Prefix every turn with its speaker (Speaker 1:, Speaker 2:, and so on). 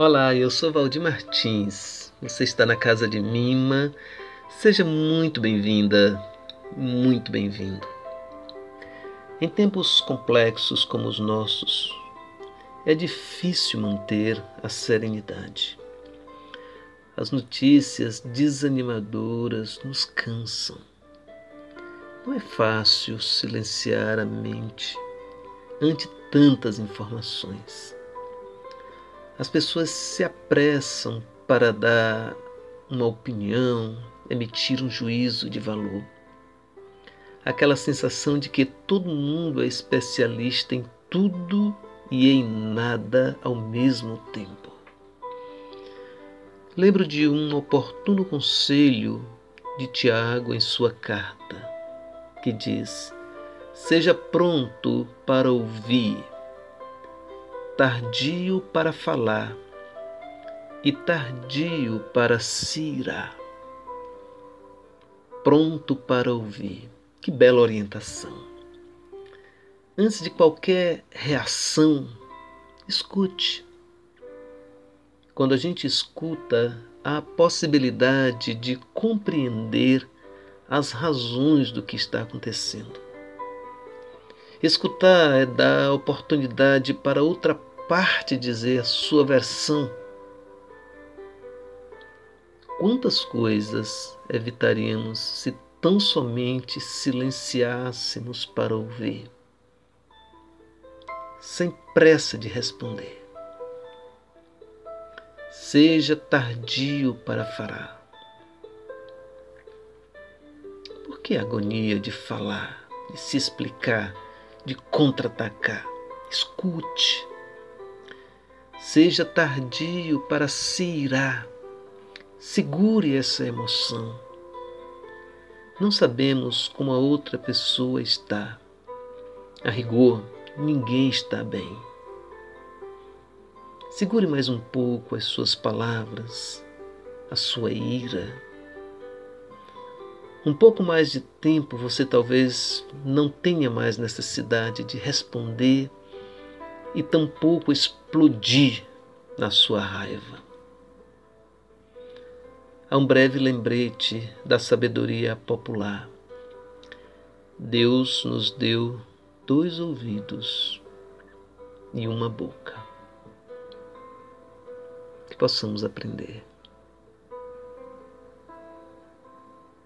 Speaker 1: Olá, eu sou Valdir Martins. Você está na casa de Mima. Seja muito bem-vinda, muito bem-vindo. Em tempos complexos como os nossos, é difícil manter a serenidade. As notícias desanimadoras nos cansam. Não é fácil silenciar a mente ante tantas informações. As pessoas se apressam para dar uma opinião, emitir um juízo de valor. Aquela sensação de que todo mundo é especialista em tudo e em nada ao mesmo tempo. Lembro de um oportuno conselho de Tiago em sua carta, que diz: Seja pronto para ouvir tardio para falar e tardio para se irar. Pronto para ouvir. Que bela orientação. Antes de qualquer reação, escute. Quando a gente escuta, há a possibilidade de compreender as razões do que está acontecendo. Escutar é dar oportunidade para outra parte dizer a sua versão. Quantas coisas evitaríamos se tão somente silenciássemos para ouvir, sem pressa de responder? Seja tardio para falar. Por que a agonia de falar, de se explicar, de contra-atacar? Escute Seja tardio para se irar. Segure essa emoção. Não sabemos como a outra pessoa está. A rigor, ninguém está bem. Segure mais um pouco as suas palavras, a sua ira. Um pouco mais de tempo você talvez não tenha mais necessidade de responder e tampouco explodir na sua raiva. Há um breve lembrete da sabedoria popular. Deus nos deu dois ouvidos e uma boca. Que possamos aprender.